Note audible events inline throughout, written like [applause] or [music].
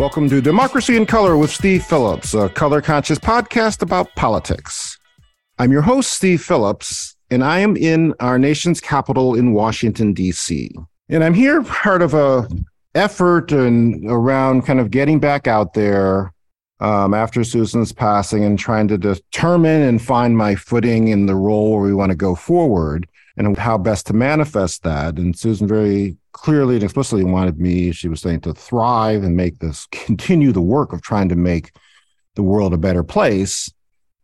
Welcome to Democracy in Color with Steve Phillips, a color conscious podcast about politics. I'm your host, Steve Phillips, and I am in our nation's capital in Washington, D.C. And I'm here part of a effort and around kind of getting back out there um, after Susan's passing and trying to determine and find my footing in the role where we want to go forward and how best to manifest that. And Susan very clearly and explicitly wanted me, she was saying, to thrive and make this [laughs] continue the work of trying to make the world a better place.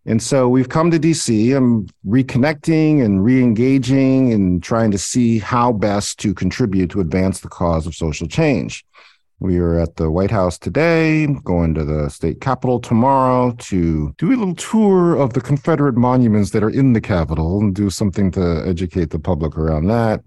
And so we've come to DC. I'm reconnecting and re-engaging and trying to see how best to contribute to advance the cause of social change. We are at the White House today, going to the state capitol tomorrow to do a little tour of the Confederate monuments that are in the Capitol and do something to educate the public around that.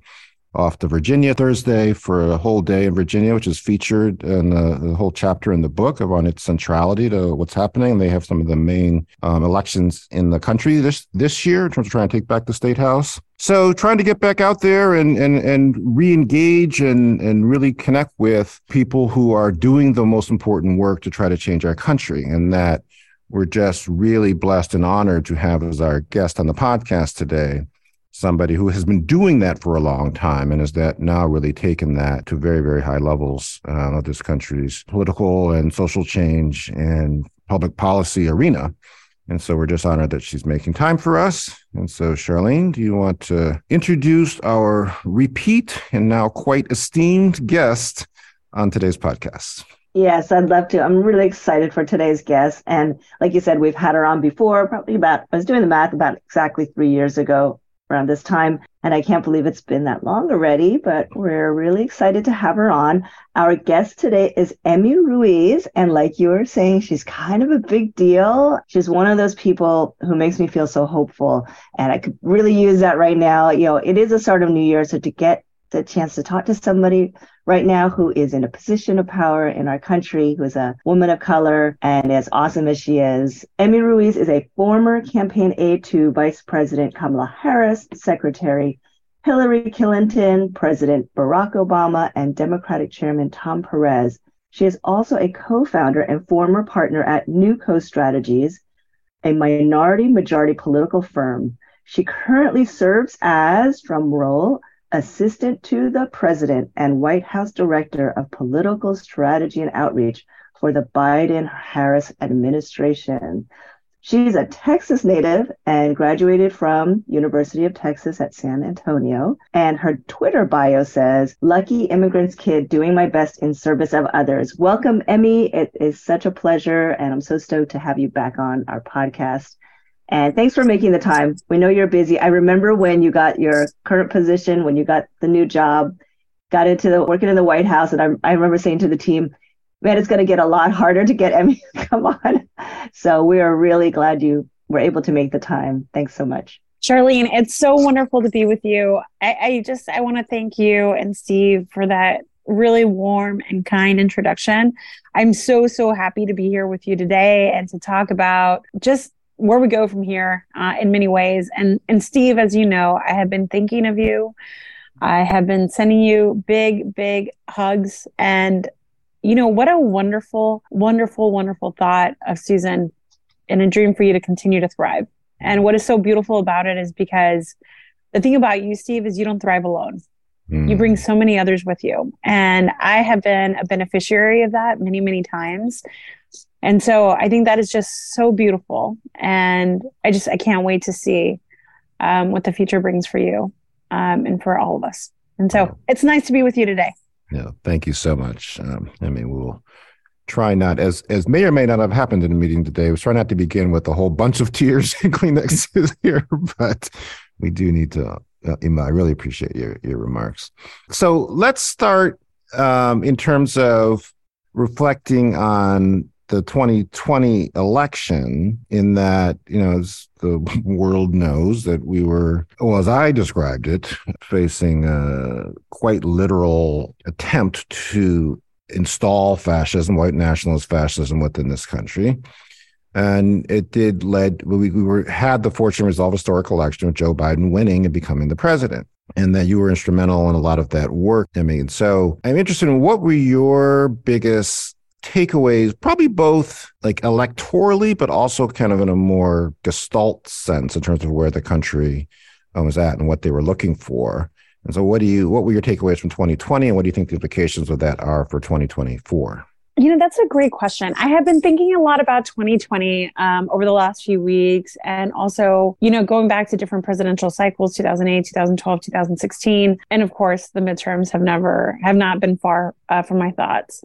Off to Virginia Thursday for a whole day in Virginia, which is featured in the, whole chapter in the book on its centrality to what's happening. They have some of the main um, elections in the country this this year in terms of trying to take back the state house. So trying to get back out there and and and re-engage and and really connect with people who are doing the most important work to try to change our country. And that we're just really blessed and honored to have as our guest on the podcast today somebody who has been doing that for a long time and has that now really taken that to very very high levels uh, of this country's political and social change and public policy arena and so we're just honored that she's making time for us. And so, Charlene, do you want to introduce our repeat and now quite esteemed guest on today's podcast? Yes, I'd love to. I'm really excited for today's guest. And like you said, we've had her on before, probably about, I was doing the math about exactly three years ago around this time. And I can't believe it's been that long already, but we're really excited to have her on. Our guest today is Emmy Ruiz. And like you were saying, she's kind of a big deal. She's one of those people who makes me feel so hopeful. And I could really use that right now. You know, it is a start of New Year. So to get the chance to talk to somebody right now who is in a position of power in our country, who is a woman of color and as awesome as she is. Emmy Ruiz is a former campaign aide to Vice President Kamala Harris, Secretary Hillary Clinton, President Barack Obama, and Democratic Chairman Tom Perez. She is also a co-founder and former partner at Newco Strategies, a minority majority political firm. She currently serves as, drum roll, Assistant to the President and White House Director of Political Strategy and Outreach for the Biden Harris administration. She's a Texas native and graduated from University of Texas at San Antonio. And her Twitter bio says, lucky immigrant's kid doing my best in service of others. Welcome, Emmy. It is such a pleasure. And I'm so stoked to have you back on our podcast. And thanks for making the time. We know you're busy. I remember when you got your current position, when you got the new job, got into the working in the White House, and I, I remember saying to the team, "Man, it's going to get a lot harder to get Emmy [laughs] come on." So we are really glad you were able to make the time. Thanks so much. Charlene, it's so wonderful to be with you. I, I just I want to thank you and Steve for that really warm and kind introduction. I'm so so happy to be here with you today and to talk about just where we go from here uh, in many ways. And and Steve, as you know, I have been thinking of you. I have been sending you big, big hugs. And you know what a wonderful, wonderful, wonderful thought of Susan and a dream for you to continue to thrive. And what is so beautiful about it is because the thing about you, Steve, is you don't thrive alone. Mm. You bring so many others with you. And I have been a beneficiary of that many, many times. And so I think that is just so beautiful. And I just, I can't wait to see um, what the future brings for you um, and for all of us. And so it's nice to be with you today. Yeah. Thank you so much. Um, I mean, we'll try not as as may or may not have happened in the meeting today. We try not to begin with a whole bunch of [laughs] tears and Kleenexes [laughs] here, but we do need to. Uh, I really appreciate your your remarks. So let's start um, in terms of reflecting on the 2020 election in that, you know, as the [laughs] world knows that we were, well, as I described it, facing a quite literal attempt to install fascism, white nationalist fascism within this country. And it did led, we, we were, had the fortune resolve a historic election with Joe Biden winning and becoming the president and that you were instrumental in a lot of that work. I mean, so I'm interested in what were your biggest takeaways, probably both like electorally, but also kind of in a more gestalt sense in terms of where the country um, was at and what they were looking for. And so, what do you, what were your takeaways from 2020, and what do you think the implications of that are for 2024? You know, that's a great question. I have been thinking a lot about 2020 um, over the last few weeks. And also, you know, going back to different presidential cycles 2008, 2012, 2016. And of course, the midterms have never, have not been far uh, from my thoughts.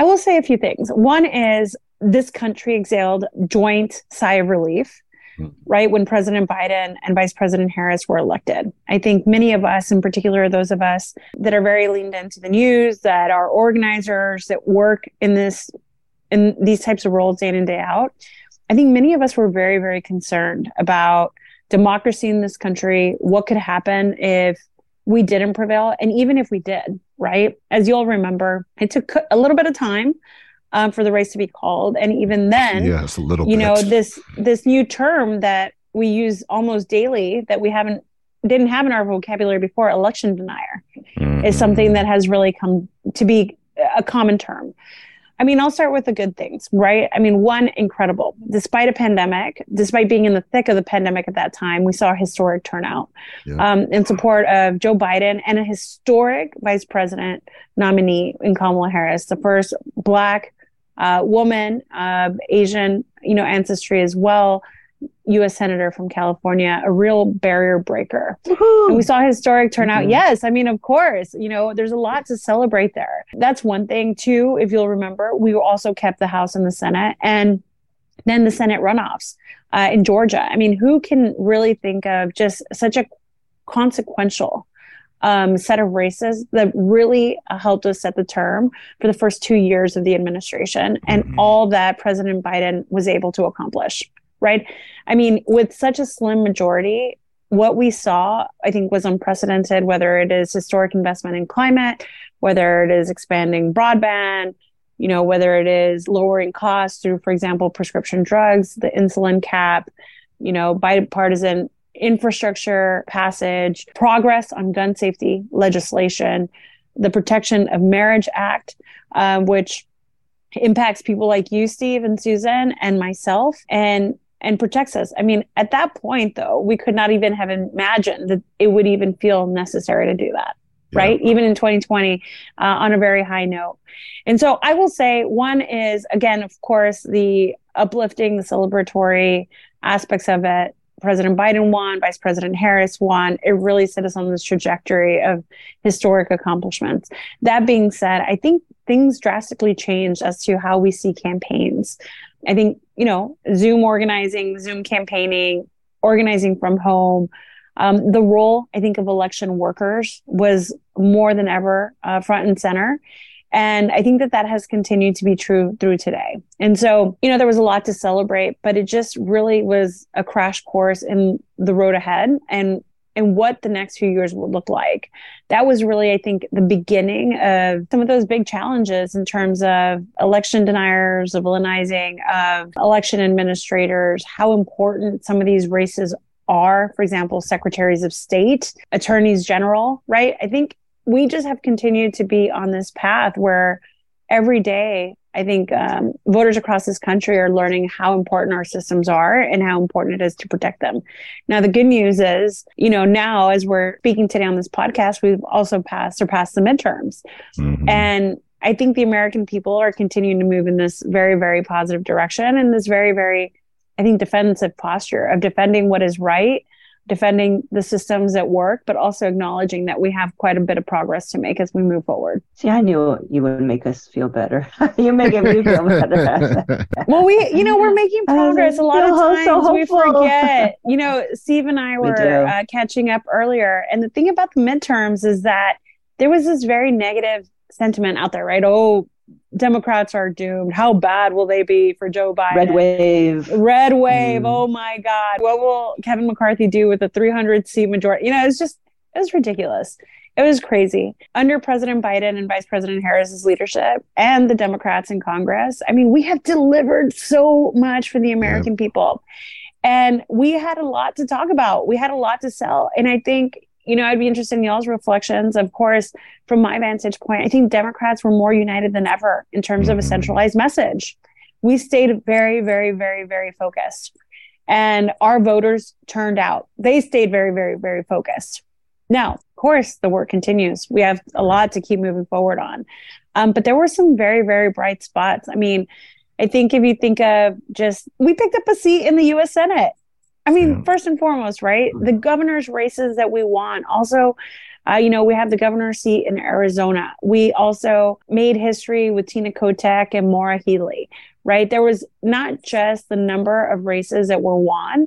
I will say a few things. One is this country exhaled joint sigh of relief hmm. right when President Biden and Vice President Harris were elected. I think many of us, in particular those of us that are very leaned into the news, that are organizers, that work in this in these types of roles day in and day out, I think many of us were very, very concerned about democracy in this country, what could happen if we didn't prevail, and even if we did, right? As you'll remember, it took a little bit of time um, for the race to be called. And even then, yes, a little. You bit. know this this new term that we use almost daily that we haven't didn't have in our vocabulary before, election denier, mm-hmm. is something that has really come to be a common term. I mean, I'll start with the good things, right? I mean, one, incredible. Despite a pandemic, despite being in the thick of the pandemic at that time, we saw a historic turnout yeah. um, in support of Joe Biden and a historic vice president nominee in Kamala Harris, the first Black uh, woman of Asian, you know, ancestry as well, U.S. senator from California, a real barrier breaker. Woo-hoo. And we saw historic turnout. Mm-hmm. Yes, I mean, of course, you know, there's a lot to celebrate there. That's one thing. too. if you'll remember, we also kept the House and the Senate, and then the Senate runoffs uh, in Georgia. I mean, who can really think of just such a consequential um, set of races that really uh, helped us set the term for the first two years of the administration and mm-hmm. all that President Biden was able to accomplish. Right. I mean, with such a slim majority, what we saw, I think, was unprecedented, whether it is historic investment in climate, whether it is expanding broadband, you know, whether it is lowering costs through, for example, prescription drugs, the insulin cap, you know, bipartisan infrastructure passage, progress on gun safety legislation, the Protection of Marriage Act, uh, which impacts people like you, Steve, and Susan, and myself, and and protects us. I mean, at that point, though, we could not even have imagined that it would even feel necessary to do that. Yeah. Right. Even in 2020, uh, on a very high note. And so I will say one is, again, of course, the uplifting, the celebratory aspects of it. President Biden won, Vice President Harris won. It really set us on this trajectory of historic accomplishments. That being said, I think things drastically changed as to how we see campaigns. I think, you know, Zoom organizing, Zoom campaigning, organizing from home, um, the role, I think, of election workers was more than ever uh, front and center. And I think that that has continued to be true through today. And so, you know, there was a lot to celebrate, but it just really was a crash course in the road ahead and and what the next few years would look like. That was really, I think, the beginning of some of those big challenges in terms of election deniers, of villainizing, of election administrators, how important some of these races are, for example, secretaries of state, attorneys general, right? I think we just have continued to be on this path where every day I think um, voters across this country are learning how important our systems are and how important it is to protect them. Now, the good news is, you know, now as we're speaking today on this podcast, we've also passed surpassed the midterms. Mm-hmm. And I think the American people are continuing to move in this very, very positive direction and this very, very, I think, defensive posture of defending what is right defending the systems that work, but also acknowledging that we have quite a bit of progress to make as we move forward. See, I knew you would make us feel better. [laughs] you make me feel [laughs] better. well, we, you know, we're making progress. A lot of times so we forget. You know, Steve and I were we uh, catching up earlier, and the thing about the midterms is that there was this very negative sentiment out there, right? Oh, Democrats are doomed. How bad will they be for Joe Biden? Red wave. Red wave. Mm. Oh my God. What will Kevin McCarthy do with a 300 seat majority? You know, it's just, it was ridiculous. It was crazy. Under President Biden and Vice President Harris's leadership and the Democrats in Congress, I mean, we have delivered so much for the American yeah. people. And we had a lot to talk about. We had a lot to sell. And I think you know, I'd be interested in y'all's reflections. Of course, from my vantage point, I think Democrats were more united than ever in terms of a mm-hmm. centralized message. We stayed very, very, very, very focused. And our voters turned out. They stayed very, very, very focused. Now, of course, the work continues. We have a lot to keep moving forward on. Um, but there were some very, very bright spots. I mean, I think if you think of just, we picked up a seat in the US Senate. I mean, yeah. first and foremost, right? The governor's races that we want. Also, uh, you know, we have the governor's seat in Arizona. We also made history with Tina Kotek and Maura Healey, right? There was not just the number of races that were won,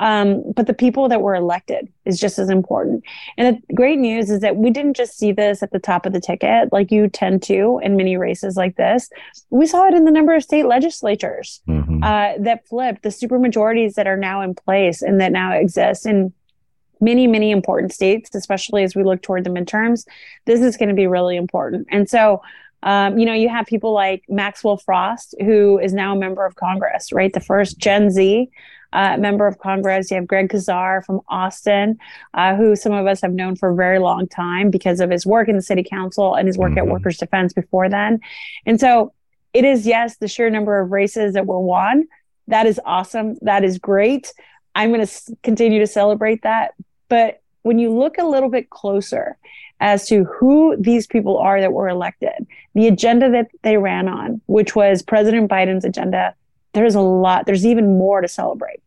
um, but the people that were elected is just as important. And the great news is that we didn't just see this at the top of the ticket, like you tend to in many races like this. We saw it in the number of state legislatures mm-hmm. uh, that flipped, the super majorities that are now in place and that now exist in many, many important states, especially as we look toward the midterms. This is going to be really important. And so, um, you know, you have people like Maxwell Frost, who is now a member of Congress, right? The first Gen Z uh, member of Congress. You have Greg Casar from Austin, uh, who some of us have known for a very long time because of his work in the city council and his work mm-hmm. at Workers Defense before then. And so it is, yes, the sheer number of races that were won. That is awesome. That is great. I'm going to s- continue to celebrate that. But when you look a little bit closer as to who these people are that were elected, the agenda that they ran on, which was President Biden's agenda, there's a lot, there's even more to celebrate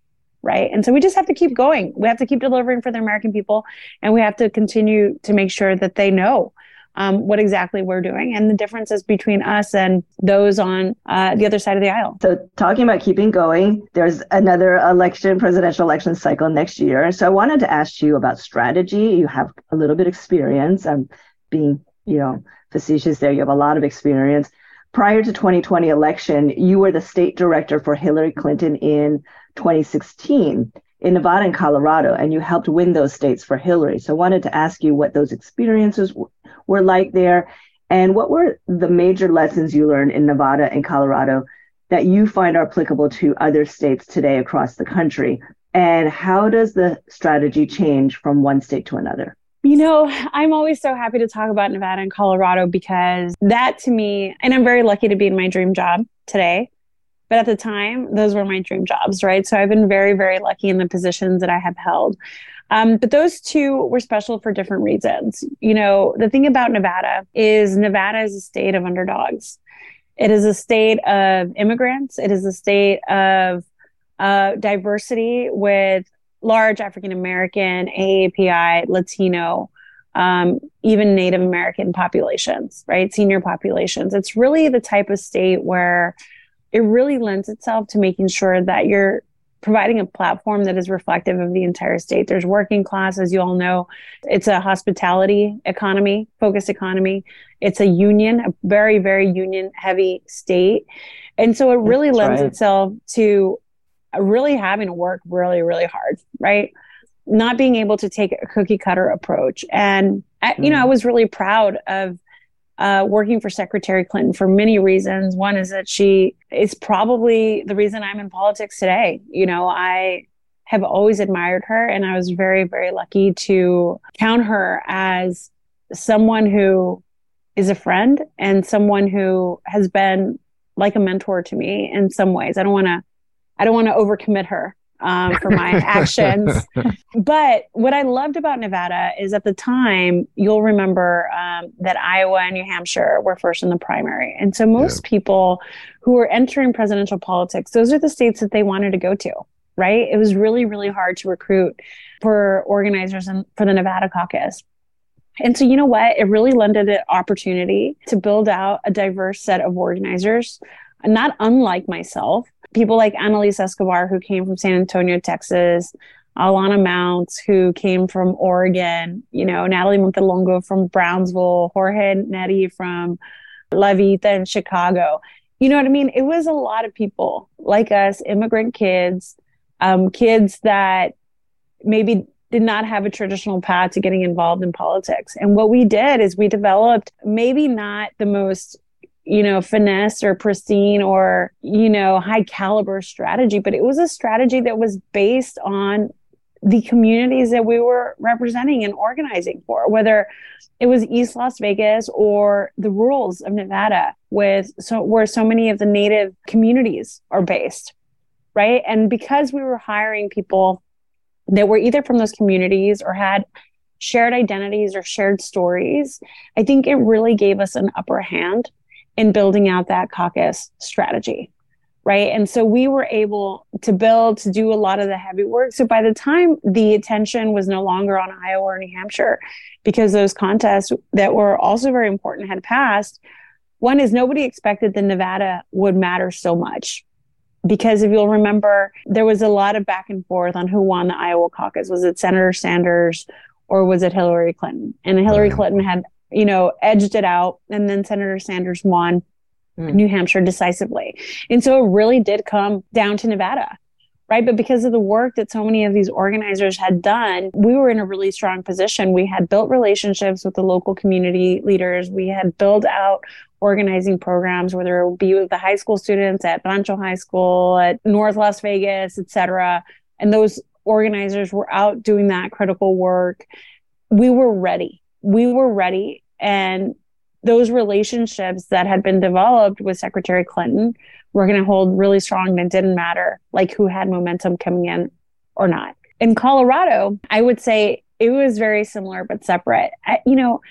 right? And so we just have to keep going. We have to keep delivering for the American people, and we have to continue to make sure that they know um, what exactly we're doing and the differences between us and those on uh, the other side of the aisle. So, talking about keeping going, there's another election, presidential election cycle next year. So, I wanted to ask you about strategy. You have a little bit experience. I'm being, you know, facetious there. You have a lot of experience. Prior to 2020 election, you were the state director for Hillary Clinton in 2016 in Nevada and Colorado, and you helped win those states for Hillary. So I wanted to ask you what those experiences w- were like there, and what were the major lessons you learned in Nevada and Colorado that you find are applicable to other states today across the country? And how does the strategy change from one state to another? You know, I'm always so happy to talk about Nevada and Colorado because that to me, and I'm very lucky to be in my dream job today. But at the time, those were my dream jobs, right? So I've been very, very lucky in the positions that I have held. Um, but those two were special for different reasons. You know, the thing about Nevada is Nevada is a state of underdogs. It is a state of immigrants. It is a state of uh, diversity with large African American, AAPI, Latino, um, even Native American populations, right? Senior populations. It's really the type of state where it really lends itself to making sure that you're providing a platform that is reflective of the entire state. There's working class, as you all know. It's a hospitality economy, focused economy. It's a union, a very, very union heavy state. And so it really That's lends right. itself to really having to work really, really hard, right? Not being able to take a cookie cutter approach. And, mm. you know, I mm. was really proud of uh, working for Secretary Clinton for many reasons. One is that she is probably the reason I'm in politics today. You know, I have always admired her, and I was very, very lucky to count her as someone who is a friend and someone who has been like a mentor to me in some ways. I don't want to, I don't want to overcommit her um, for my [laughs] actions. But what I loved about Nevada is at the time, you'll remember um, that Iowa and New Hampshire were first in the primary. And so most yeah. people who were entering presidential politics, those are the states that they wanted to go to, right? It was really, really hard to recruit for organizers and for the Nevada caucus. And so, you know what? It really lended an opportunity to build out a diverse set of organizers, not unlike myself, people like Annalise Escobar, who came from San Antonio, Texas, Alana Mounts, who came from Oregon, you know, Natalie Montelongo from Brownsville, Jorge Neri from La Villita in Chicago. You know what I mean? It was a lot of people like us, immigrant kids, um, kids that maybe did not have a traditional path to getting involved in politics. And what we did is we developed maybe not the most you know, finesse or pristine or, you know, high caliber strategy, but it was a strategy that was based on the communities that we were representing and organizing for, whether it was East Las Vegas or the rurals of Nevada, with so where so many of the native communities are based, right? And because we were hiring people that were either from those communities or had shared identities or shared stories, I think it really gave us an upper hand in building out that caucus strategy right? And so we were able to build, to do a lot of the heavy work. So by the time the attention was no longer on Iowa or New Hampshire, because those contests that were also very important had passed, one is nobody expected that Nevada would matter so much. Because if you'll remember, there was a lot of back and forth on who won the Iowa caucus. Was it Senator Sanders or was it Hillary Clinton? And Hillary mm-hmm. Clinton had, you know, edged it out, and then Senator Sanders won mm. New Hampshire decisively. And so it really did come down to Nevada. Right. But because of the work that so many of these organizers had done, we were in a really strong position. We had built relationships with the local community leaders. We had built out organizing programs, whether it be with the high school students at Rancho High School, at North Las Vegas, et cetera. And those organizers were out doing that critical work. We were ready. We were ready. And those relationships that had been developed with Secretary Clinton were going to hold really strong and it didn't matter like who had momentum coming in or not. In Colorado, I would say it was very similar but separate. I, you know,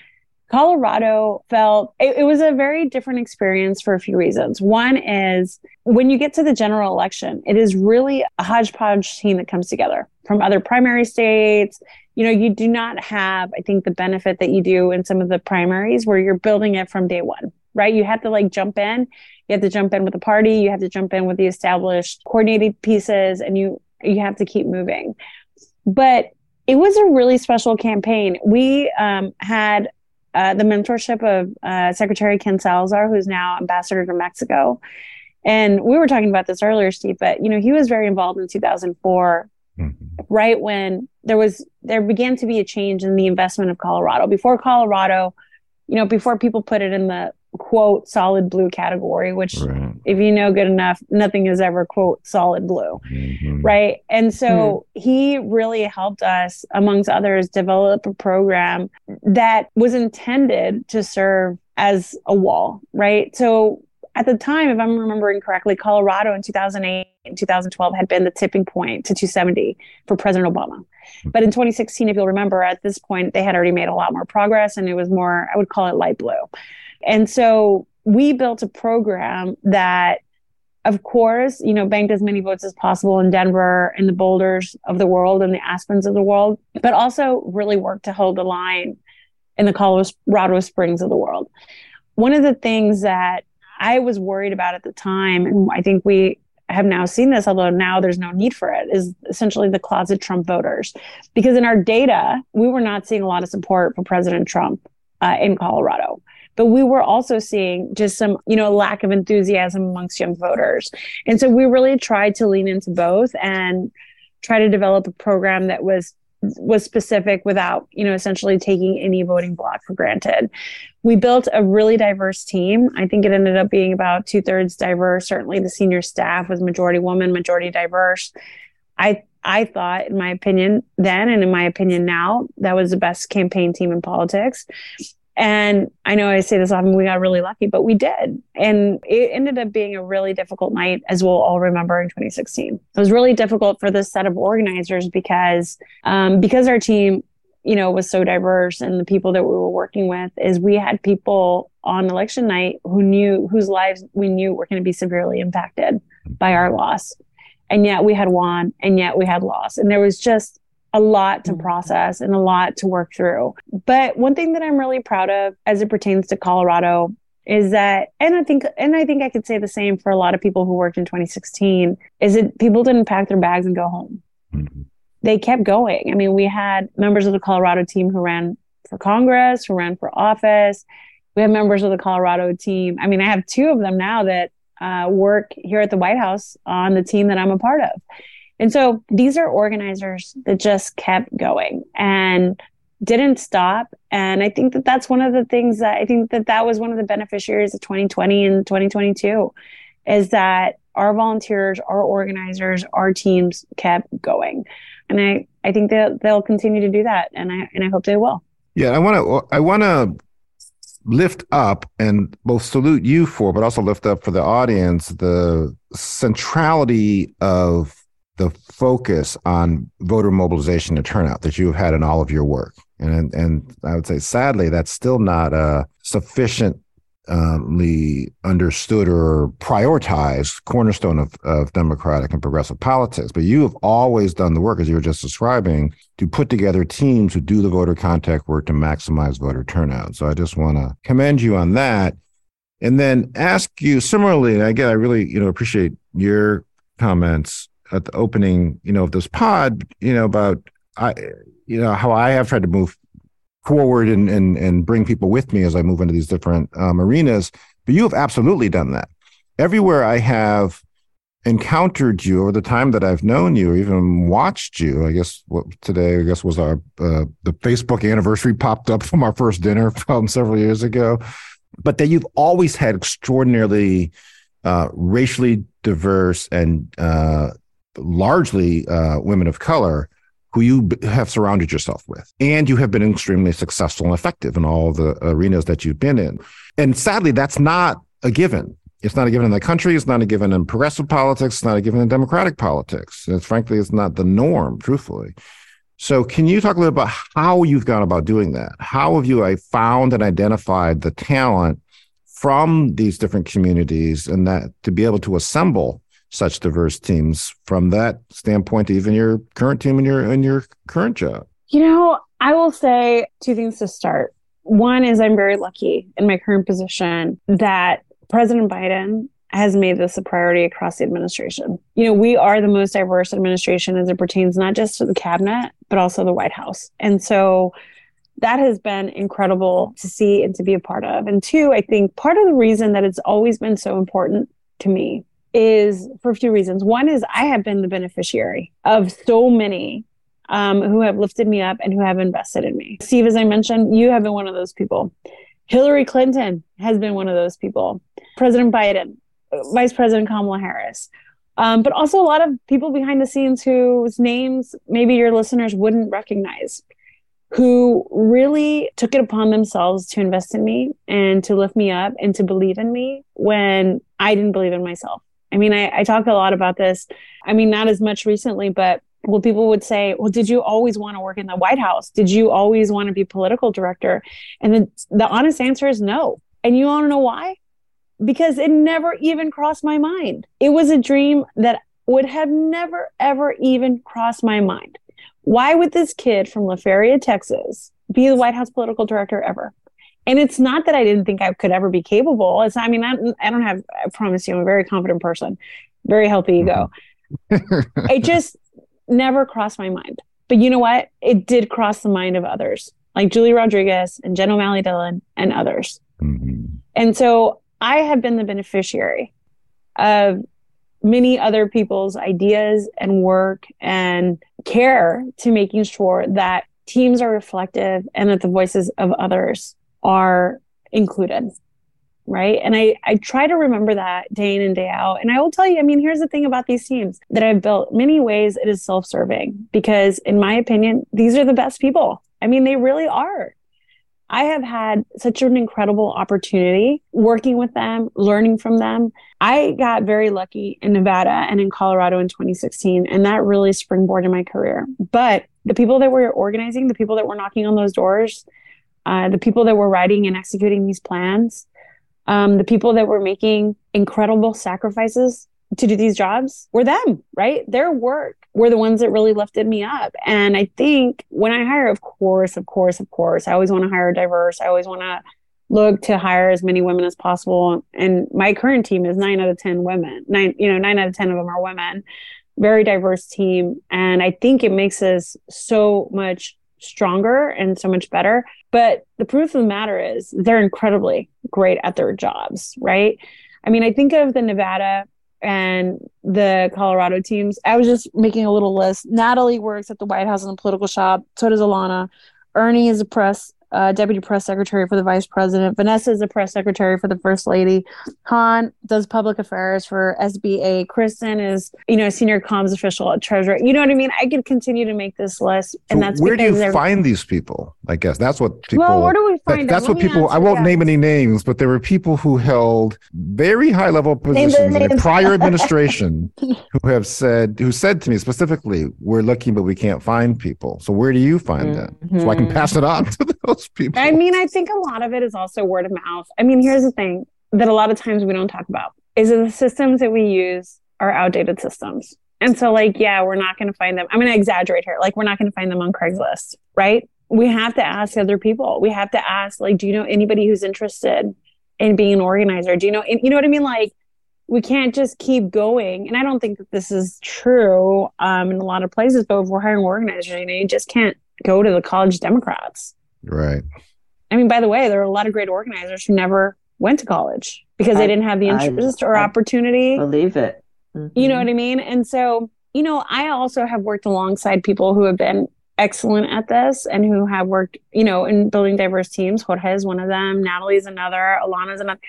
Colorado felt it, it, was a very different experience for a few reasons. One is when you get to the general election, it is really a hodgepodge team that comes together from other primary states. You know, you do not have, I think, the benefit that you do in some of the primaries where you're building it from day one, right? You have to like jump in. You have to jump in with the party. You have to jump in with the established coordinated pieces, and you you have to keep moving. But it was a really special campaign. We um, had uh, the mentorship of uh, Secretary Ken Salazar, who's now ambassador to Mexico. And we were talking about this earlier, Steve, but you know, he was very involved in 2004, mm-hmm. right when there was there began to be a change in the investment of Colorado. Before Colorado, you know, before people put it in the quote solid blue category which right. if you know good enough nothing is ever quote solid blue mm-hmm. right and so mm-hmm. he really helped us amongst others develop a program that was intended to serve as a wall right so at the time if i'm remembering correctly colorado in 2008 and 2012 had been the tipping point to 270 for president obama hmm. but in 2016 if you'll remember at this point they had already made a lot more progress and it was more i would call it light blue and so we built a program that, of course, you know, banked as many votes as possible in Denver in the Boulders of the world and the Aspens of the world, but also really worked to hold the line in the Colorado Springs of the world. One of the things that I was worried about at the time, and I think we have now seen this, although now there's no need for it, is essentially the closet Trump voters. Because in our data, we were not seeing a lot of support for President Trump uh, in Colorado but we were also seeing just some, you know, lack of enthusiasm amongst young voters. And so we really tried to lean into both and try to develop a program that was was specific without you know essentially taking any voting block for granted. We built a really diverse team. I think it ended up being about two-thirds diverse. Certainly the senior staff was majority woman majority diverse. I i thought in my opinion then and in my opinion now that was the best campaign team in politics and I know I say this often, we got really lucky, but we did. And it ended up being a really difficult night, as we'll all remember in 2016. It was really difficult for this set of organizers because, um, because our team, you know, was so diverse and the people that we were working with is we had people on election night who knew, whose lives we knew were going to be severely impacted by our loss. And yet we had won and yet we had lost. And there was just, a lot to mm-hmm. process and a lot to work through. But one thing that I'm really proud of as it pertains to Colorado is that and I think and I think I could say the same for a lot of people who worked in 2016 is that people didn't pack their bags and go home. Mm-hmm. They kept going. I mean, we had members of the Colorado team who ran for Congress, who ran for office. We have members of the Colorado team. I mean, I have two of them now that uh, work here at the White House on the team that I'm a part of. And so these are organizers that just kept going and didn't stop. And I think that that's one of the things that I think that that was one of the beneficiaries of 2020 and 2022 is that our volunteers, our organizers, our teams kept going. And I, I think that they'll continue to do that. And I, and I hope they will. Yeah. I want to, I want to lift up and both salute you for, but also lift up for the audience, the centrality of the focus on voter mobilization and turnout that you've had in all of your work. And, and I would say, sadly, that's still not uh, a sufficient understood or prioritized cornerstone of, of democratic and progressive politics. But you have always done the work, as you were just describing, to put together teams who do the voter contact work to maximize voter turnout. So I just want to commend you on that. And then ask you similarly, again, I really, you know, appreciate your comments at the opening, you know, of this pod, you know, about I, you know, how I have tried to move forward and and and bring people with me as I move into these different um, arenas. But you have absolutely done that. Everywhere I have encountered you over the time that I've known you, or even watched you. I guess what today, I guess, was our uh, the Facebook anniversary popped up [laughs] from our first dinner from several years ago. But that you've always had extraordinarily uh, racially diverse and uh, largely uh, women of color who you have surrounded yourself with. And you have been extremely successful and effective in all the arenas that you've been in. And sadly, that's not a given. It's not a given in the country. It's not a given in progressive politics. It's not a given in democratic politics. It's frankly, it's not the norm, truthfully. So, can you talk a little bit about how you've gone about doing that? How have you found and identified the talent from these different communities and that to be able to assemble such diverse teams from that standpoint, even your current team and your and your current job? You know, I will say two things to start. One is I'm very lucky in my current position that President Biden has made this a priority across the administration. You know, we are the most diverse administration as it pertains not just to the cabinet, but also the White House. And so that has been incredible to see and to be a part of. And two, I think part of the reason that it's always been so important to me is for a few reasons. One is I have been the beneficiary of so many um, who have lifted me up and who have invested in me. Steve, as I mentioned, you have been one of those people. Hillary Clinton has been one of those people. President Biden, Vice President Kamala Harris, um, but also a lot of people behind the scenes whose names maybe your listeners wouldn't recognize, who really took it upon themselves to invest in me and to lift me up and to believe in me when I didn't believe in myself. I mean, I, I talk a lot about this. I mean, not as much recently, but well, people would say, well, did you always want to work in the White House? Did you always want to be political director? And then the honest answer is no. And you want to know why? Because it never even crossed my mind. It was a dream that would have never, ever even crossed my mind. Why would this kid from La Feria, Texas, be the White House political director ever? And it's not that I didn't think I could ever be capable. It's, I mean, I, I don't have, I promise you, I'm a very confident person, very healthy ego. Mm-hmm. [laughs] it just never crossed my mind. But you know what? It did cross the mind of others, like Julie Rodriguez and Jen O'Malley Dillon and others. Mm-hmm. And so I have been the beneficiary of many other people's ideas and work and care to making sure that teams are reflective and that the voices of others are included right? And i i try to remember that day in and day out. And i will tell you i mean here's the thing about these teams that i've built many ways it is self-serving because in my opinion these are the best people. I mean they really are. I have had such an incredible opportunity working with them learning from them. I got very lucky in nevada and in colorado in 2016 and that really springboarded my career. But the people that were organizing the people that were knocking on those doors uh, the people that were writing and executing these plans, um, the people that were making incredible sacrifices to do these jobs were them, right? Their work were the ones that really lifted me up. And I think when I hire, of course, of course, of course, I always want to hire diverse. I always want to look to hire as many women as possible. And my current team is nine out of 10 women, nine, you know, nine out of 10 of them are women, very diverse team. And I think it makes us so much stronger and so much better. But the proof of the matter is they're incredibly great at their jobs, right? I mean, I think of the Nevada and the Colorado teams. I was just making a little list. Natalie works at the White House in the political shop. So does Alana. Ernie is a press uh, deputy press secretary for the vice president. Vanessa is the press secretary for the first lady. Han does public affairs for SBA. Kristen is, you know, a senior comms official at Treasury. You know what I mean? I could continue to make this list, and So that's where do you find these people? I guess that's what people. Well, where do we find that- that's what people. I won't that. name any names, but there were people who held very high level positions in a prior administration [laughs] who have said who said to me specifically, "We're looking, but we can't find people." So where do you find that? So I can Mhm. pass it on to those people. I mean, I think a lot of it is also word of mouth. I mean, here's the thing that a lot of times we don't talk about is that the systems that we use are outdated systems. And so, like, yeah, we're not going to find them. I'm going to exaggerate here. Like, we're not going to find them on Craigslist, right? We have to ask other people. We have to ask, like, do you know anybody who's interested in being an organizer? Do you know, you know what I mean? Like, we can't just keep going. And I don't think that this is true um, in a lot of places, but if we're hiring organizers, you know, you just can't go to the college Democrats. Right. I mean, by the way, there are a lot of great organizers who never went to college because they didn't have the I- interest or I opportunity. Believe it. You know Mhm. what I mean? And so, you know, I also have worked alongside people who have been excellent at this and who have worked, you know, in building diverse teams. Jorge is one of them, Natalie's another, Alana's another.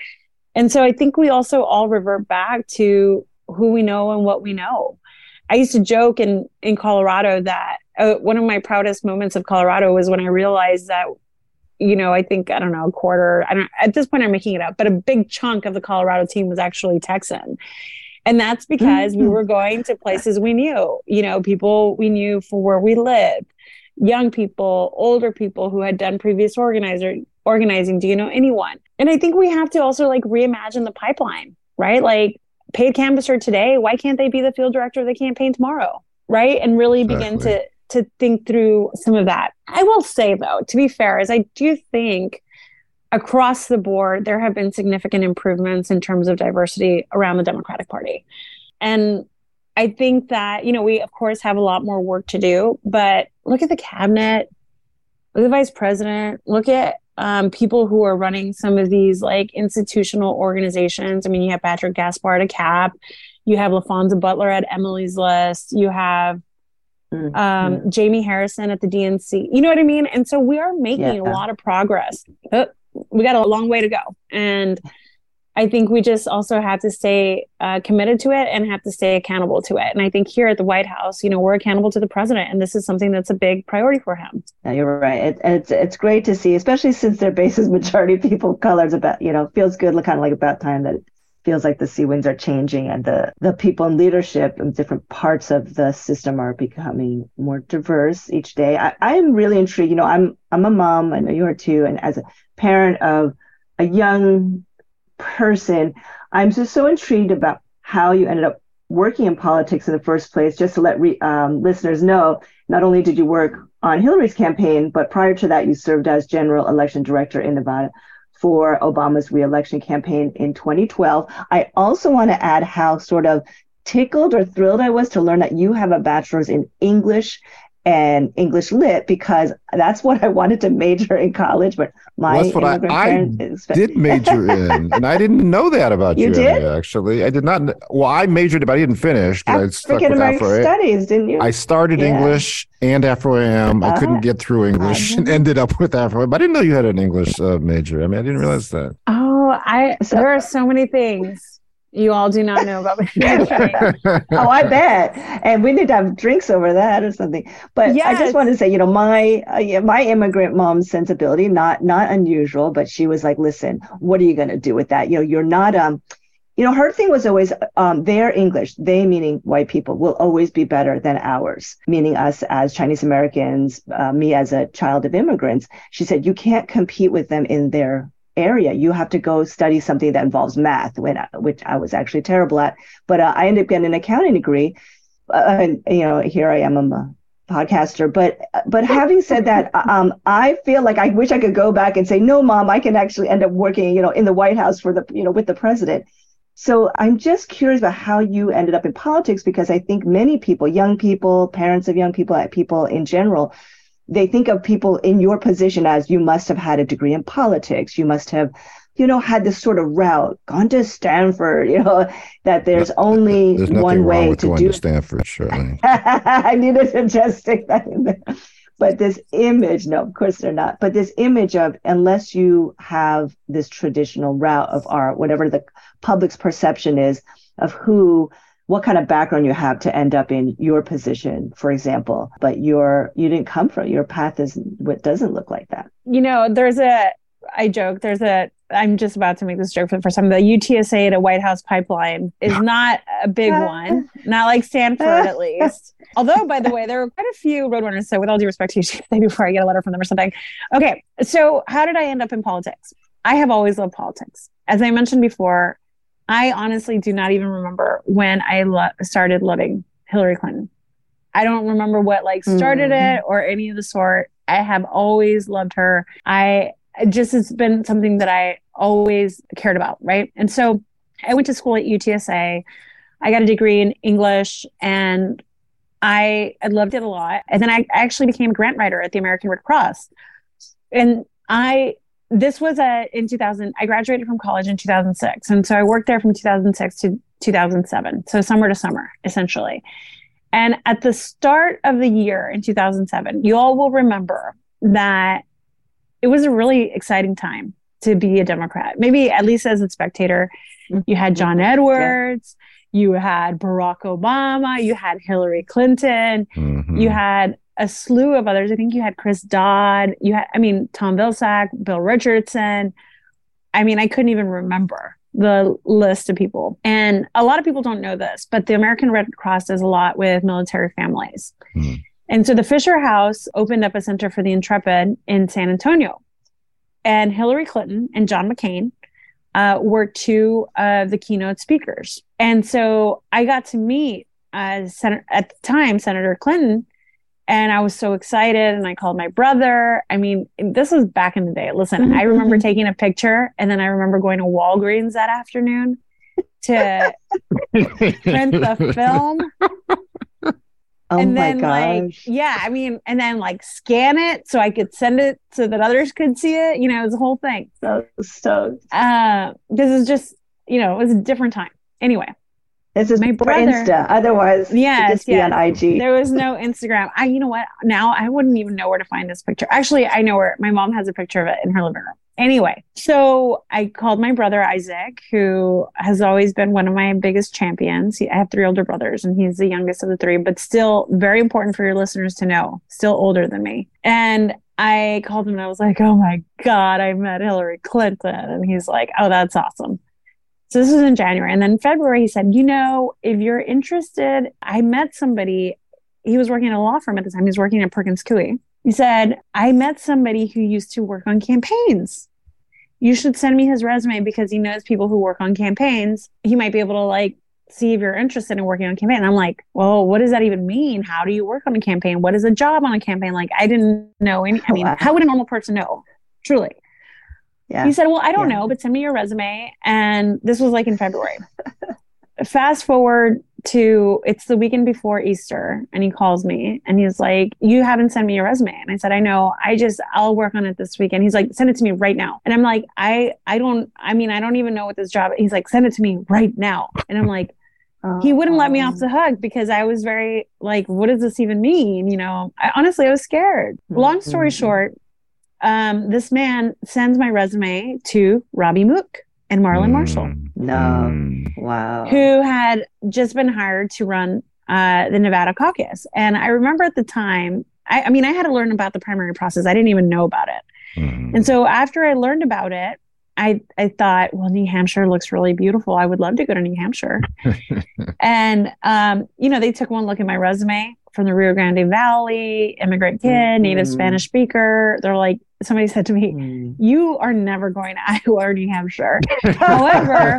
And so I think we also all revert back to who we know and what we know. I used to joke in in Colorado that uh, one of my proudest moments of Colorado was when I realized that you know, I think I don't know, a quarter. I don't. At this point, I'm making it up, but a big chunk of the Colorado team was actually Texan, and that's because we Mhm. were going to places we knew. You know, people we knew for where we lived, young people, older people who had done previous organizer organizing. Do you know anyone? And I think we have to also like reimagine the pipeline, right? Like paid canvasser today, why can't they be the field director of the campaign tomorrow, right? And really begin to to think through some of that. I will say though, to be fair, is I do think across the board there have been significant improvements in terms of diversity around the Democratic Party. And I think that, you know, we of course have a lot more work to do, but look at the cabinet, look at the vice president, look at um, people who are running some of these like institutional organizations. I mean, you have Patrick Gaspard at a CAP, you have Laphonza Butler at Emily's List, you have Mhm. um, Jamie Harrison at the DNC. You know what I mean? And so we are making a lot of progress. But we got a long way to go. And I think we just also have to stay uh, committed to it and have to stay accountable to it. And I think here at the White House, you know, we're accountable to the president, and this is something that's a big priority for him. Yeah, you're right. It, it's it's great to see, especially since their base is majority people of color. It's about you know feels good, kind of like about time that it feels like the sea winds are changing and the the people in leadership in different parts of the system are becoming more diverse each day. I, I am really intrigued. You know, I'm I'm a mom. I know you are too, and as a parent of a young person, I'm just so intrigued about how you ended up working in politics in the first place. Just to let re, um, listeners know, not only did you work on Hillary's campaign, but prior to that, you served as general election director in Nevada for Obama's reelection campaign in 2012. I also want to add how sort of tickled or thrilled I was to learn that you have a bachelor's in English and English lit because that's what I wanted to major in college. But my Well, that's what I- immigrant I parents Did major in, [laughs] and I didn't know that about You you. did? Emmy, Actually, I did not. Well, I majored, but I didn't finish. 'cause I stuck with American Afro. studies, didn't you? I started Yeah. English and Afro Am. I Uh-huh. couldn't get through English and Uh-huh. [laughs] ended up with Afro. But I didn't know you had an English uh, major. I mean, I didn't realize that. Oh, I So- there are so many things you all do not know about me. [laughs] oh, I bet. And we need to have drinks over that or something. But I just want to say, you know, my uh, my immigrant mom's sensibility, not not unusual, but she was like, listen, what are you going to do with that? You know, you're not um you know, her thing was always um, their English, they meaning white people, will always be better than ours, meaning us as Chinese Americans, uh, me as a child of immigrants. She said, you can't compete with them in their area. You have to go study something that involves math, when, which I was actually terrible at. But uh, I ended up getting an accounting degree. Uh, and, you know, here I am, I'm a podcaster. But but having said that, [laughs] um, I feel like I wish I could go back and say, no, mom, I can actually end up working, you know, in the White House for the, you know, with the president. So I'm just curious about how you ended up in politics because I think many people, young people, parents of young people, people in general, they think of people in your position as you must have had a degree in politics. You must have, you know, had this sort of route, gone to Stanford, [laughs] you know, that there's only There's one way to do to Stanford, surely. [laughs] I needed to just stick that in there. but this image, no, of course they're not. But this image of unless you have this traditional route of art, whatever the public's perception is of who what kind of background you have to end up in your position, for example. But your you didn't come from your path is what doesn't look like that. You know, there's a I joke, there's a I'm just about to make this joke for the first time. The UTSA to White House pipeline is not a big one, not like Stanford at [laughs] least. Although, by the way, there were quite a few roadrunners. So, with all due respect to you, [laughs] before I get a letter from them or something. Okay, so how did I end up in politics? I have always loved politics. As I mentioned before, I honestly do not even remember when I lo- started loving Hillary Clinton. I don't remember what like started mm. it or any of the sort. I have always loved her. I just has been something that I always cared about, right? And so I went to school at UTSA. I got a degree in English and I, I loved it a lot. And then I actually became a grant writer at the American Red Cross. And I this was a in 2000 i graduated from college in 2006 and so i worked there from 2006 to 2007 so summer to summer essentially and at the start of the year in 2007 you all will remember that it was a really exciting time to be a democrat maybe at least as a spectator you had john mm-hmm. edwards yeah. you had barack obama you had hillary clinton mm-hmm. you had a slew of others. I think you had Chris Dodd. You had, I mean, Tom Vilsack, Bill Richardson. I mean, I couldn't even remember the list of people. And a lot of people don't know this, but the American Red Cross does a lot with military families. Mm-hmm. And so the Fisher House opened up a center for the Intrepid in San Antonio. And Hillary Clinton and John McCain uh, were two of the keynote speakers. And so I got to meet uh, Sen- at the time Senator Clinton and I was so excited and I called my brother. I mean, this was back in the day. Listen, I remember taking a picture and then I remember going to Walgreens that afternoon to print the film. [laughs] Oh and my then gosh. like yeah, I mean, and then like scan it so I could send it so that others could see it. You know, it was a whole thing. So stoked. Uh this is just, you know, it was a different time. Anyway, this is my brother, Insta. Otherwise, yes, just yes. be on IG. There was no Instagram. I, you know what? Now I wouldn't even know where to find this picture. Actually, I know where. My mom has a picture of it in her living room. Anyway, so I called my brother Isaac, who has always been one of my biggest champions. He, I have three older brothers, and he's the youngest of the three, but still very important for your listeners to know. Still older than me, and I called him and I was like, "Oh my god, I met Hillary Clinton," and he's like, "Oh, that's awesome." So this was in January. And then February, he said, You know, if you're interested, I met somebody. He was working at a law firm at the time. He was working at Perkins Coie. He said, I met somebody who used to work on campaigns. You should send me his resume because he knows people who work on campaigns. He might be able to like see if you're interested in working on campaign. And I'm like, well, what does that even mean? How do you work on a campaign? What is a job on a campaign? Like, I didn't know any. I mean, how would a normal person know? Truly. Yeah. He said, Well, I don't yeah. know, but send me your resume. And this was like in February. [laughs] Fast forward to it's the weekend before Easter, and he calls me and he's like, You haven't sent me your resume. And I said, I know. I just I'll work on it this weekend. He's like, Send it to me right now. And I'm like, I I don't I mean, I don't even know what this job he's like, send it to me right now. And I'm like, [laughs] he wouldn't let me off the hook because I was very like, what does this even mean? You know, I honestly I was scared. Long story mm-hmm. short, um, this man sends my resume to Robbie Mook and Marlon mm. Marshall. No. Mm. Wow. Who had just been hired to run uh, the Nevada caucus. And I remember at the time, I, I, mean, I had to learn about the primary process. I didn't even know about it. Mm. And so after I learned about it, I, I thought, well, New Hampshire looks really beautiful. I would love to go to New Hampshire. [laughs] and, um, you know, they took one look at my resume from the Rio Grande Valley, immigrant kid, mm-hmm. native Spanish speaker. They're like, somebody said to me, mm. "You are never going to [laughs] Iowa or New Hampshire." [laughs] however,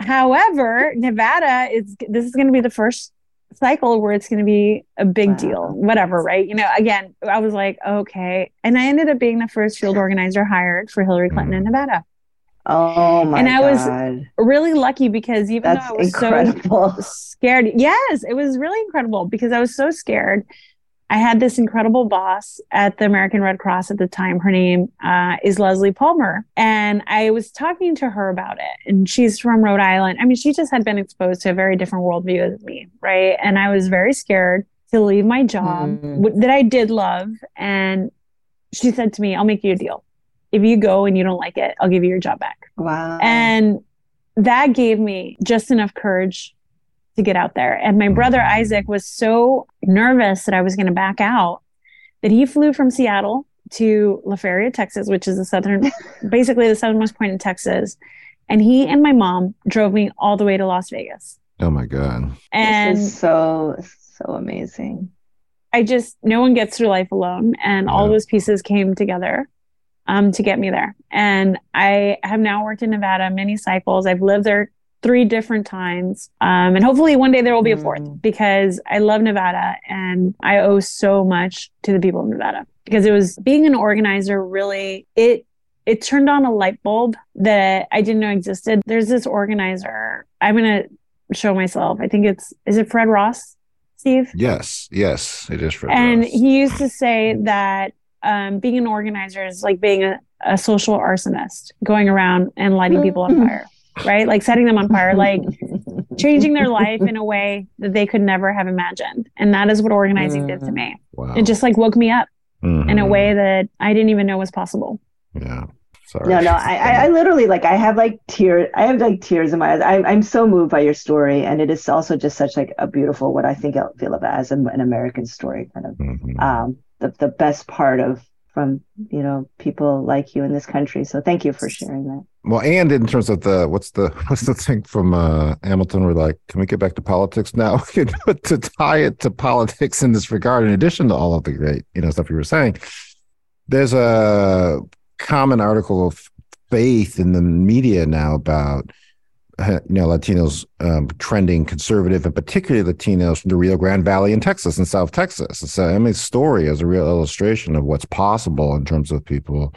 however, Nevada is this is going to be the first cycle where it's going to be a big wow. deal. Whatever, right? You know, again, I was like, okay, and I ended up being the first field [laughs] organizer hired for Hillary Clinton mm. in Nevada. Oh my And I God. was really lucky because even That's though I was incredible. so [laughs] scared, yes, it was really incredible because I was so scared I had this incredible boss at the American Red Cross at the time. Her name uh, is Leslie Palmer. And I was talking to her about it. And she's from Rhode Island. I mean, she just had been exposed to a very different worldview as me, right? And I was very scared to leave my job Mm. that I did love. And she said to me, I'll make you a deal. If you go and you don't like it, I'll give you your job back. Wow. And that gave me just enough courage to get out there. And my brother Isaac was so nervous that I was going to back out that he flew from Seattle to La Feria, Texas, which is the southern, [laughs] basically the southernmost point in Texas. And he and my mom drove me all the way to Las Vegas. Oh my God. And this is so so amazing. I just no one gets through life alone, and all Yeah. those pieces came together um, to get me there. And I have now worked in Nevada many cycles. I've lived there three different times, um, and hopefully one day there will be a fourth Mm. because I love Nevada and I owe so much to the people of Nevada because it was being an organizer. Really, it it turned on a light bulb that I didn't know existed. There's this organizer. I'm gonna show myself. I think it's is it Fred Ross, Steve? Yes, yes, it is for and us. he used to say that um, being an organizer is like being a, a social arsonist, going around and lighting people on fire, right? Like setting them on fire, [laughs] like changing their life in a way that they could never have imagined. And that is what organizing did to me. wow. It just like woke me up in a Mhm. way that I didn't even know was possible. Yeah. Sorry. No, no, I, I, I literally like I have like tears. I have like tears in my eyes. I'm, I'm so moved by your story, and it is also just such like a beautiful what I think I feel of as an, an American story, kind of Mhm. um, the the best part of from you know people like you in this country. So thank you for sharing that. Well, and in terms of the what's the [laughs] what's the thing from uh, Hamilton? We're like, can we get back to politics now? [laughs] to tie it to politics in this regard, in addition to all of the great you know stuff you were saying, there's a common article of faith in the media now about you know Latinos um, trending conservative, and particularly Latinos from the Rio Grande Valley in Texas and South Texas. And so Emmy's story is a real illustration of what's possible in terms of people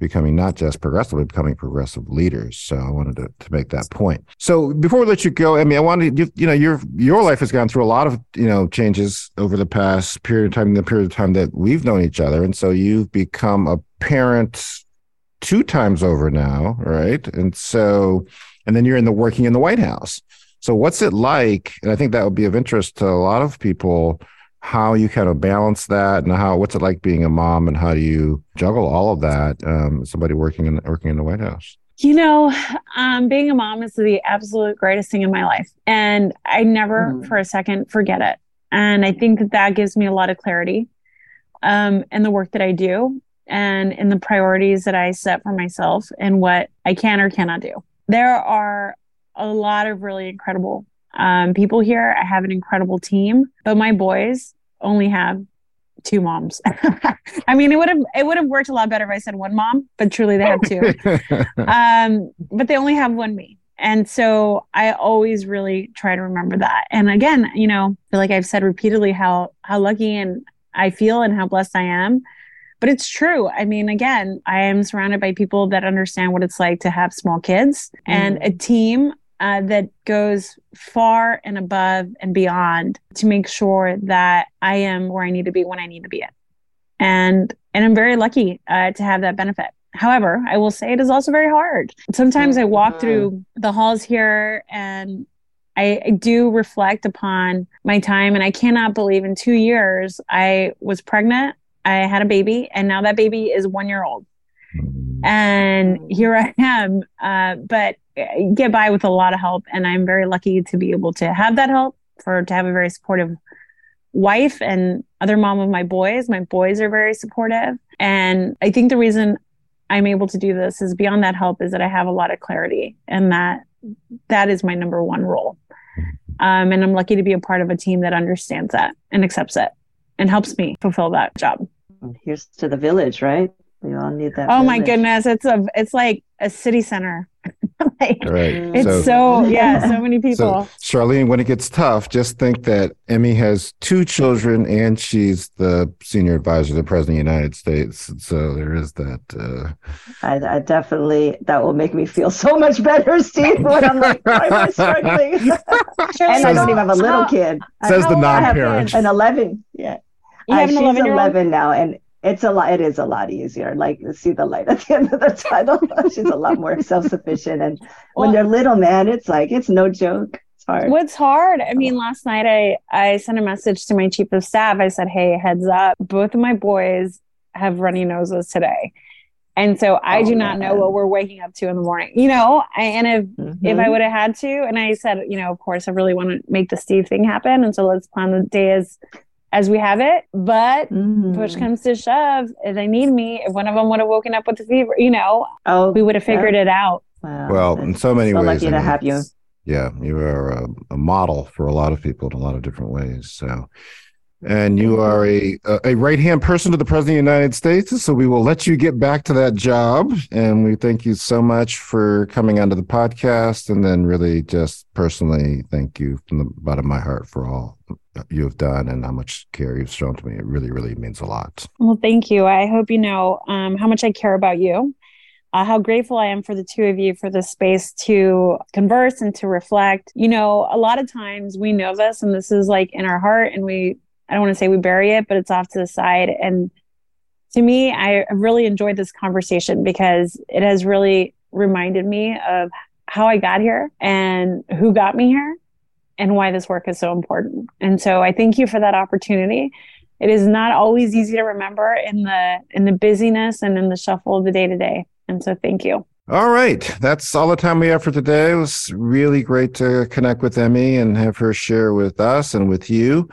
becoming not just progressive, but becoming progressive leaders. So I wanted to, to make that point. So before we let you go, I mean, I wanted you, you know your your life has gone through a lot of you know changes over the past period of time, the period of time that we've known each other, and so you've become a parent two times over now, right? And so, and then you're in the working in the White House. So what's it like? And I think that would be of interest to a lot of people how you kind of balance that and how what's it like being a mom and how do you juggle all of that um, somebody working in working in the white house You know, um, being a mom is the absolute greatest thing in my life. And I never Mhm. for a second forget it. And I think that that gives me a lot of clarity um, in the work that I do and in the priorities that I set for myself and what I can or cannot do. There are a lot of really incredible um, people here. I have an incredible team, but my boys only have two moms. [laughs] I mean, it would have it would have worked a lot better if I said one mom, but truly they have two [laughs] um, but they only have one me. And so I always really try to remember that. And again, you know, feel like I've said repeatedly how how lucky and I feel and how blessed I am. But it's true. I mean, again, I am surrounded by people that understand what it's like to have small kids and a team uh, that goes far and above and beyond to make sure that I am where I need to be when I need to be it. And and I'm very lucky uh, to have that benefit. However, I will say it is also very hard. Sometimes I walk through the halls here and I, I do reflect upon my time, and I cannot believe in two years I was pregnant, I had a baby, and now that baby is one year old. And here I am, uh, but I get by with a lot of help, and I'm very lucky to be able to have that help, for to have a very supportive wife and other mom of my boys. My boys are very supportive, and I think the reason I'm able to do this is beyond that help is that I have a lot of clarity, and that that is my number one role. Um, and I'm lucky to be a part of a team that understands that and accepts it and helps me fulfill that job. Here's to the village, right? We all need that. Oh my goodness, it's a it's like a city center. [laughs] like, right it's So- so, yeah, so many [laughs] people. so charlene when it gets tough just think that emmy has two children and she's the senior advisor to the president of the united states so there is that uh I, I definitely that will make me feel so much better, Steve. When I'm like, why am I struggling? [laughs] and I don't even have a little kid. Says the How old are your non-parent kids? an 11 yeah You have an she's 11 year old. now and it's a lot it is a lot easier like see the light at the [laughs] end of the tunnel [laughs] she's a lot more self-sufficient and when Well- they're little man it's like it's no joke It's hard. What's hard? I mean, last night I I sent a message to my chief of staff. I said, "Hey, heads up, both of my boys have runny noses today." And so I oh, do not man. know what we're waking up to in the morning. You know, I, and if mm-hmm. if I would have had to, and I said, you know, of course, I really want to make the Steve thing happen, and so let's plan the day as as we have it. But mm-hmm. push comes to shove, if they need me, if one of them would have woken up with a fever, you know, oh, we would have figured yeah. it out. Wow. Well, in so many so ways, lucky to have you. Yeah, you are a, a model for a lot of people in a lot of different ways. So and you are a a right hand person to the president of the United States. So we will let you get back to that job. And we thank you so much for coming onto the podcast, and then really just personally thank you from the bottom of my heart for all you have done and how much care you've shown to me. It really, really means a lot. Well, thank you. I hope you know um, how much I care about you. Uh, how grateful I am for the two of you for the space to converse and to reflect. You know, a lot of times we know this and this is like in our heart and we I don't want to say we bury it, but it's off to the side. And to me, I really enjoyed this conversation because it has really reminded me of how I got here and who got me here and why this work is so important. And so I thank you for that opportunity. It is not always easy to remember in the in the busyness and in the shuffle of the day to day. And so thank you. All right. That's all the time we have for today. It was really great to connect with Emmy and have her share with us and with you.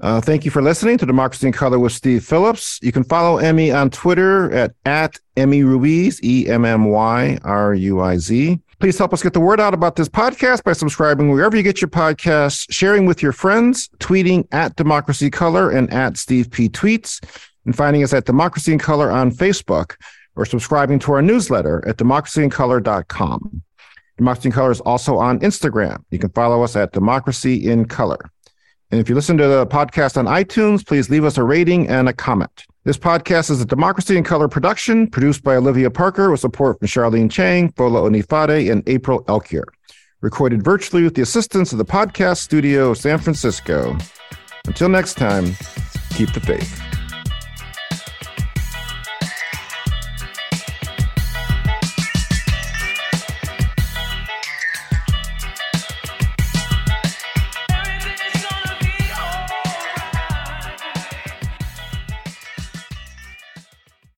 Uh, thank you for listening to Democracy in Color with Steve Phillips. You can follow Emmy on Twitter at, at Emmy Ruiz, E M M Y R U I Z. Please help us get the word out about this podcast by subscribing wherever you get your podcasts, sharing with your friends, tweeting at Democracy Color and at Steve P. Tweets, and finding us at Democracy in Color on Facebook or subscribing to our newsletter at democracyincolor.com. Democracy in Color is also on Instagram. You can follow us at Democracy in Color. And if you listen to the podcast on iTunes, please leave us a rating and a comment. This podcast is a Democracy in Color production produced by Olivia Parker with support from Charlene Chang, Fola Onifade, and April Elkier. Recorded virtually with the assistance of the podcast studio of San Francisco. Until next time, keep the faith.